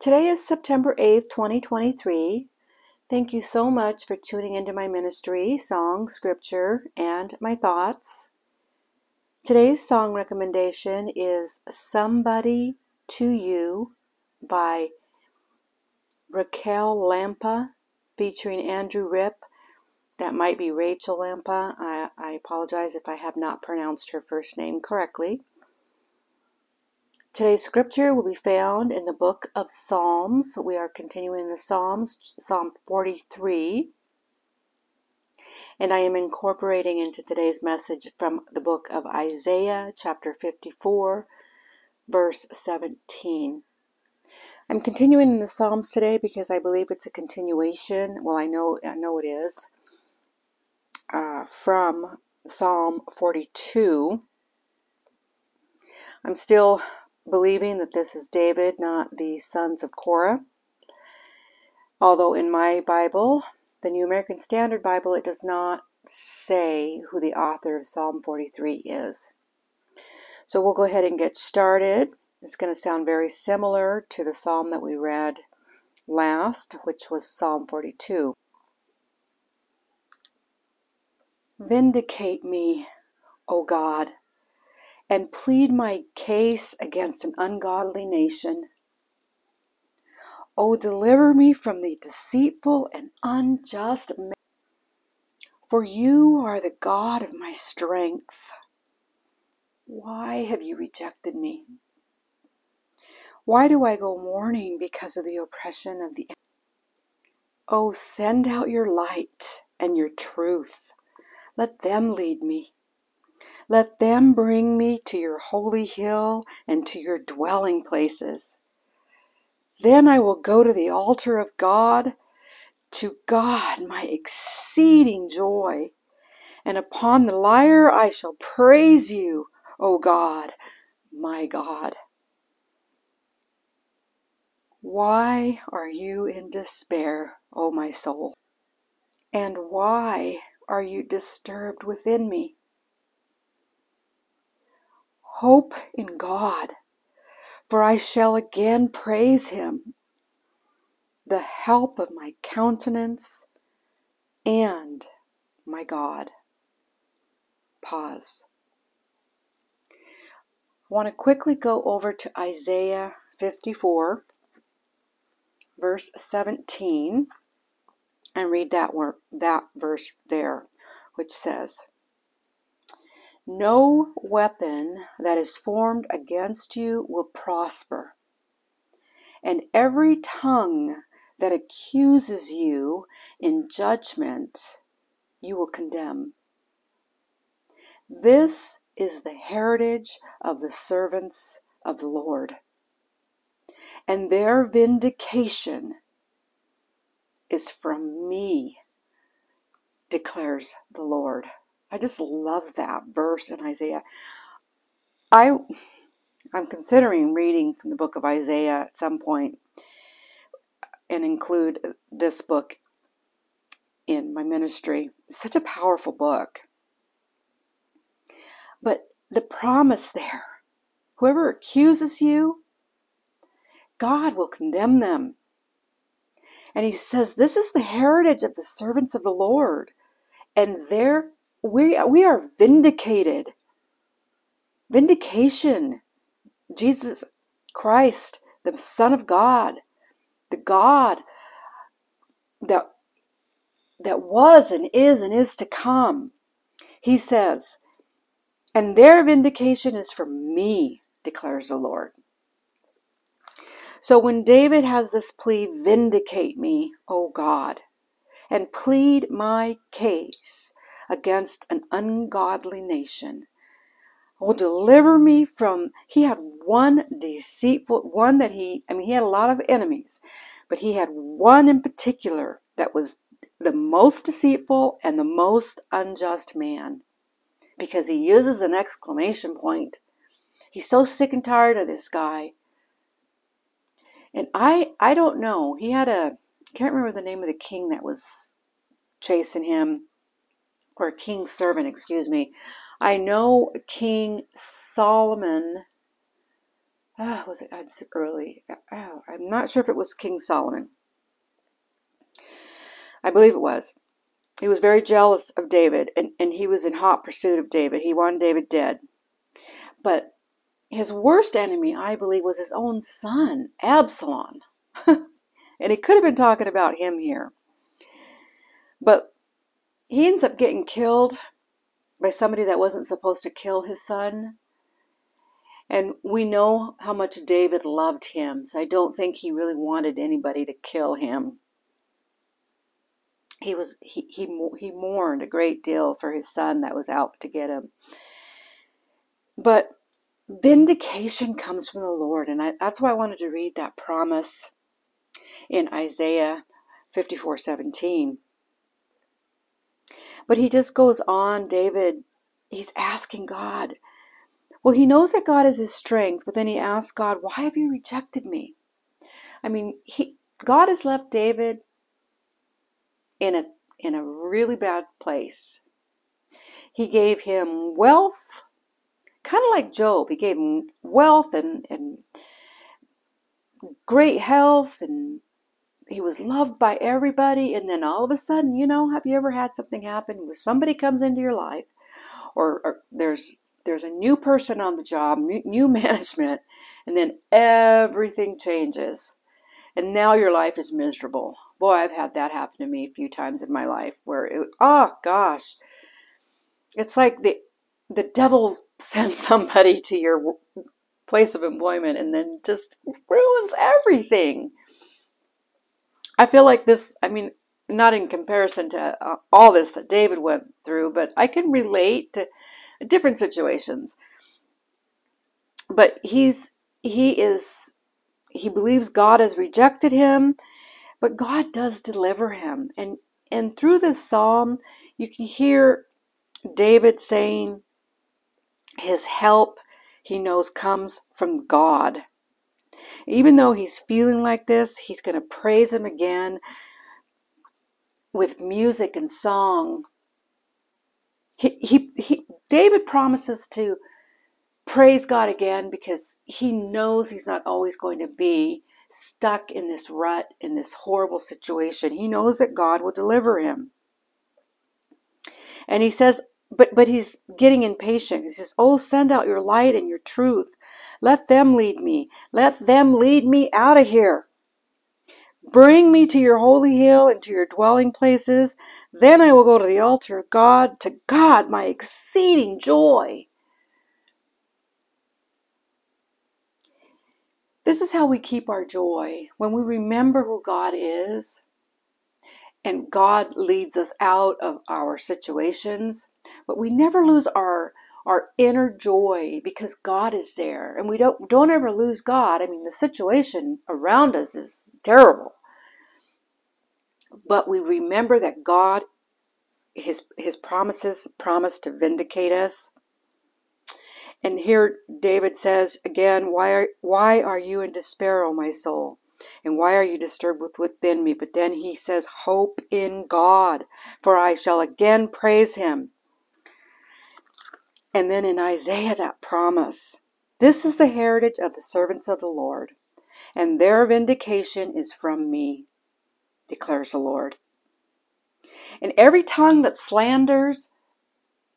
Today is September 8th, 2023. Thank you so much for tuning into my ministry, song, scripture, and my thoughts. Today's song recommendation is Somebody to You by Raquel Lampa featuring Andrew Ripp. That might be Rachael Lampa. I, I apologize if I have not pronounced her first name correctly. Today's scripture will be found in the book of Psalms. We are continuing the Psalms, Psalm 43. And I am incorporating into today's message from the book of Isaiah, chapter 54, verse 17. I'm continuing in the Psalms today because I believe it's a continuation. Well, I know I know it is uh, from Psalm 42. I'm still believing that this is David, not the sons of Korah. Although in my Bible, the New American Standard Bible, it does not say who the author of Psalm 43 is. So we'll go ahead and get started. It's going to sound very similar to the psalm that we read last, which was Psalm 42. Vindicate me, O God and plead my case against an ungodly nation. O deliver me from the deceitful and unjust man. For you are the God of my strength. Why have you rejected me? Why do I go mourning because of the oppression of the enemy? Oh, send out your light and your truth. Let them lead me. Let them bring me to your holy hill and to your dwelling places. Then I will go to the altar of God, to God my exceeding joy. And upon the lyre I shall praise you, O God, my God. Why are you in despair, O my soul? And why are you disturbed within me? Hope in God, for I shall again praise him, the help of my countenance and my God. Pause. I want to quickly go over to Isaiah 54, verse 17, and read that, word, that verse there, which says, no weapon that is formed against you will prosper, and every tongue that accuses you in judgment you will condemn. This is the heritage of the servants of the Lord, and their vindication is from me, declares the Lord. I just love that verse in Isaiah. I I'm considering reading the book of Isaiah at some point and include this book in my ministry. It's such a powerful book. But the promise there, whoever accuses you, God will condemn them. And he says, This is the heritage of the servants of the Lord, and their we, we are vindicated. Vindication. Jesus Christ, the Son of God, the God that, that was and is and is to come. He says, and their vindication is from me, declares the Lord. So when David has this plea, vindicate me, O God, and plead my case, against an ungodly nation. Will deliver me from, he had one deceitful, one that he, I mean, he had a lot of enemies, but he had one in particular that was the most deceitful and the most unjust man because he uses an exclamation point. He's so sick and tired of this guy. And I I don't know. He had a I can't remember the name of the king that was chasing him or king's servant, excuse me. I know King Solomon, uh, was it It's early? Oh, I'm not sure if it was King Solomon. I believe it was. He was very jealous of David, and, and he was in hot pursuit of David. He wanted David dead. But his worst enemy, I believe, was his own son, Absalom. and he could have been talking about him here. But he ends up getting killed by somebody that wasn't supposed to kill his son. And we know how much David loved him, so I don't think he really wanted anybody to kill him. He was he he he mourned a great deal for his son that was out to get him. But vindication comes from the Lord, and I, that's why I wanted to read that promise in Isaiah 54 17. But he just goes on, David, he's asking God. Well, he knows that God is his strength, but then he asks God, Why have you rejected me? I mean, he God has left David in a in a really bad place. He gave him wealth, kind of like Job. He gave him wealth and, and great health and he was loved by everybody and then all of a sudden you know have you ever had something happen where somebody comes into your life or, or there's there's a new person on the job new management and then everything changes and now your life is miserable. Boy i've had that happen to me a few times in my life where it oh gosh. It's like the the devil sends somebody to your place of employment and then just ruins everything I feel like this, I mean, not in comparison to uh, all this that David went through, but I can relate to different situations. But he's, he is, he believes God has rejected him, but God does deliver him. And, and through this psalm, you can hear David saying his help he knows comes from God. Even though he's feeling like this, he's going to praise him again with music and song. He, he, he, David promises to praise God again because he knows he's not always going to be stuck in this rut, in this horrible situation. He knows that God will deliver him. And he says, but but he's getting impatient. He says, "Oh, send out your light and your truth. Let them lead me. Let them lead me out of here. Bring me to your holy hill and to your dwelling places. Then I will go to the altar of God, to God, my exceeding joy. This is how we keep our joy. When we remember who God is, and God leads us out of our situations, but we never lose our our inner joy because God is there and we don't don't ever lose God. I mean the situation around us is terrible. But we remember that God his his promises promise to vindicate us. And here David says again, why are, why are you in despair, O my soul? And why are you disturbed within me? But then he says, Hope in God, for I shall again praise him. And then in Isaiah, that promise this is the heritage of the servants of the Lord, and their vindication is from me, declares the Lord. And every tongue that slanders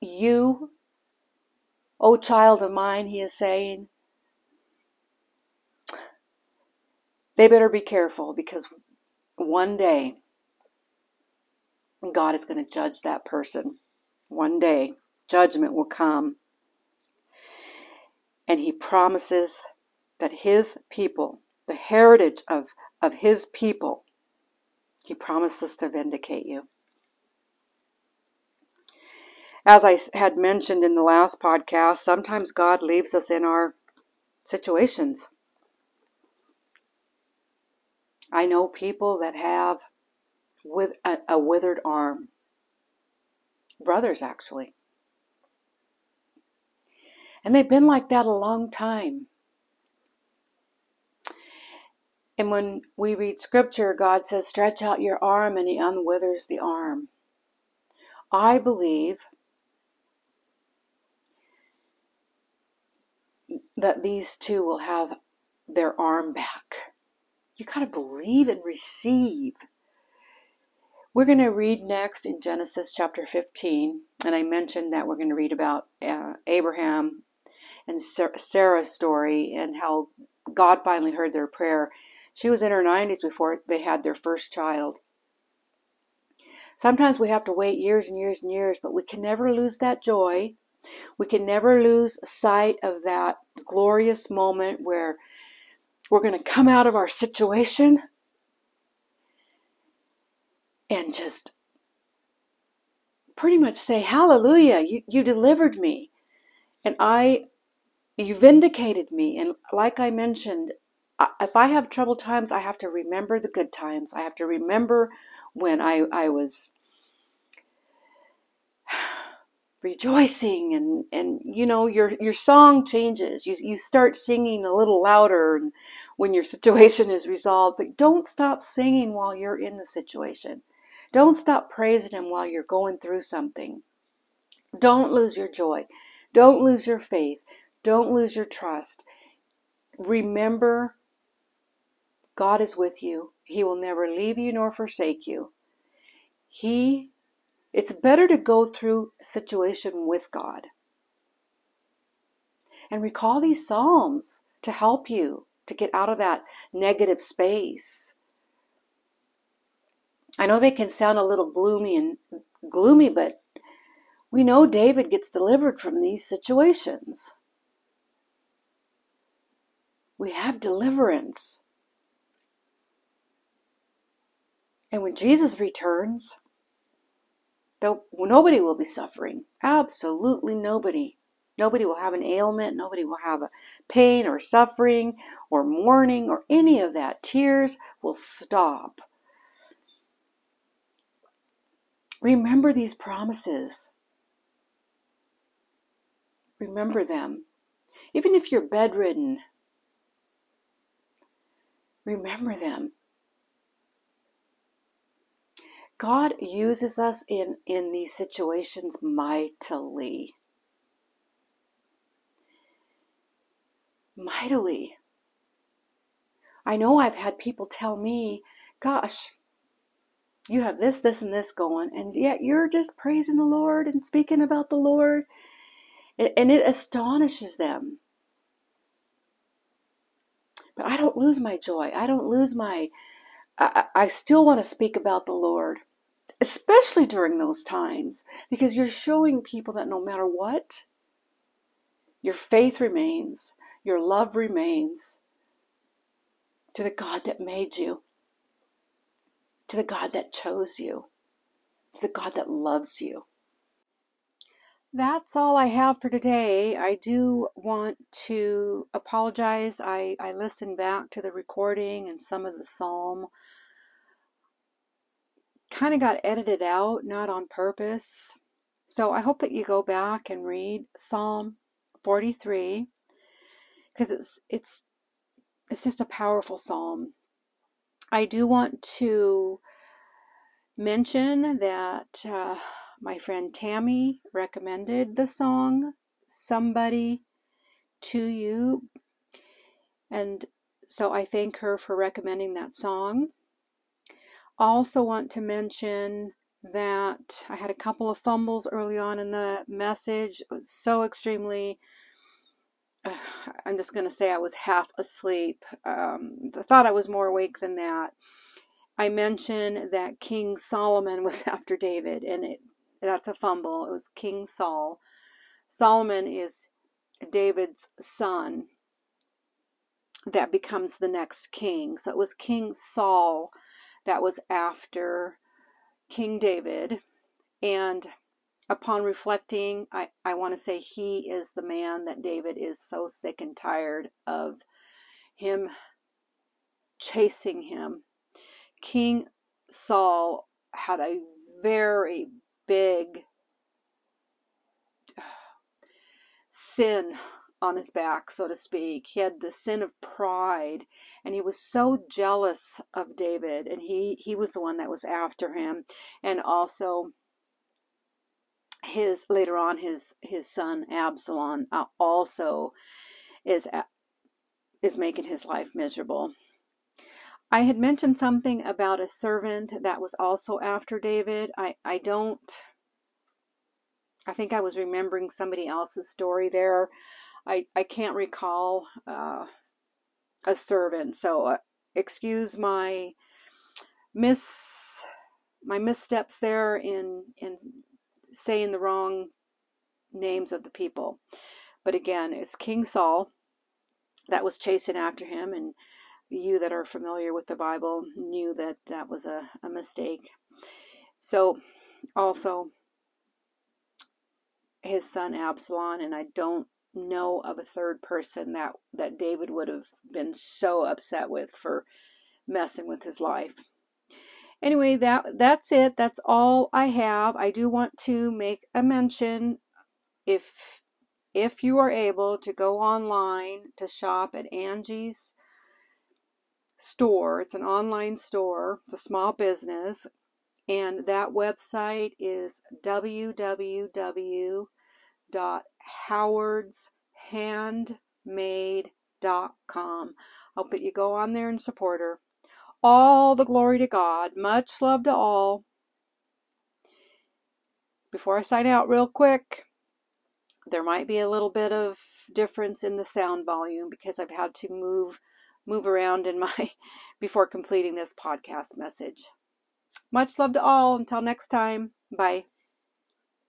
you, O child of mine, he is saying, they better be careful because one day God is going to judge that person. One day judgment will come. And he promises that his people, the heritage of, of his people, he promises to vindicate you. As I had mentioned in the last podcast, sometimes God leaves us in our situations. I know people that have with a, a withered arm. Brothers, actually. And they've been like that a long time. And when we read scripture, God says, stretch out your arm, and He unwithers the arm. I believe that these two will have their arm back. You got to believe and receive. We're going to read next in Genesis chapter 15, and I mentioned that we're going to read about uh, Abraham and Sarah's story and how God finally heard their prayer. She was in her 90s before they had their first child. Sometimes we have to wait years and years and years, but we can never lose that joy. We can never lose sight of that glorious moment where we're going to come out of our situation and just pretty much say, Hallelujah, you, you delivered me. And I, you vindicated me. And like I mentioned, if I have troubled times, I have to remember the good times. I have to remember when I, I was rejoicing and, and you know your your song changes. You you start singing a little louder when your situation is resolved, but don't stop singing while you're in the situation. Don't stop praising Him while you're going through something. Don't lose your joy. Don't lose your faith. Don't lose your trust. Remember, God is with you. He will never leave you nor forsake you. He, it's better to go through a situation with God. And recall these Psalms to help you to get out of that negative space. I know they can sound a little gloomy and gloomy, but we know David gets delivered from these situations. We have deliverance. And when Jesus returns, though nobody will be suffering. Absolutely nobody. Nobody will have an ailment. Nobody will have a pain or suffering or mourning or any of that. Tears will stop. Remember these promises. Remember them. Even if you're bedridden, remember them. God uses us in, in these situations mightily. Mightily. I know I've had people tell me, gosh, you have this, this, and this going, and yet you're just praising the Lord and speaking about the Lord, and it astonishes them. But I don't lose my joy. I don't lose my. I, I still want to speak about the Lord, especially during those times, because you're showing people that no matter what, your faith remains, your love remains to the God that made you to the God that chose you, to the God that loves you. That's all I have for today. I do want to apologize. I, I listened back to the recording and some of the psalm kind of got edited out, not on purpose. So I hope that you go back and read Psalm 43 because it's it's it's just a powerful psalm. I do want to mention that uh, my friend Tammy recommended the song Somebody to You. And so I thank her for recommending that song. Also, want to mention that I had a couple of fumbles early on in the message. So extremely I'm just going to say I was half asleep. Um, I thought I was more awake than that. I mentioned that King Solomon was after David, and it, that's a fumble. It was King Saul. Solomon is David's son that becomes the next king. So it was King Saul that was after King David. And upon reflecting, I, I want to say he is the man that David is so sick and tired of him chasing him. King Saul had a very big sin on his back, so to speak. He had the sin of pride, and he was so jealous of David, and he, he was the one that was after him. And also, his later on his his son Absalom uh, also is is making his life miserable. I had mentioned something about a servant that was also after David. I, I don't, I think I was remembering somebody else's story there. I, I can't recall uh, a servant. So uh, excuse my miss my missteps there in in saying the wrong names of the people. But again, it's King Saul that was chasing after him, and you that are familiar with the Bible knew that that was a, a mistake. So, also, his son Absalom, and I don't know of a third person that, that David would have been so upset with for messing with his life. Anyway, that that's it. That's all I have. I do want to make a mention if if you are able to go online to shop at Angie's store, it's an online store, it's a small business, and that website is www.howardshandmade.com. Hope that you go on there and support her. All the glory to God. Much love to all. Before I sign out, real quick, there might be a little bit of difference in the sound volume because I've had to move move around in my before completing this podcast message. Much love to all. Until next time. Bye.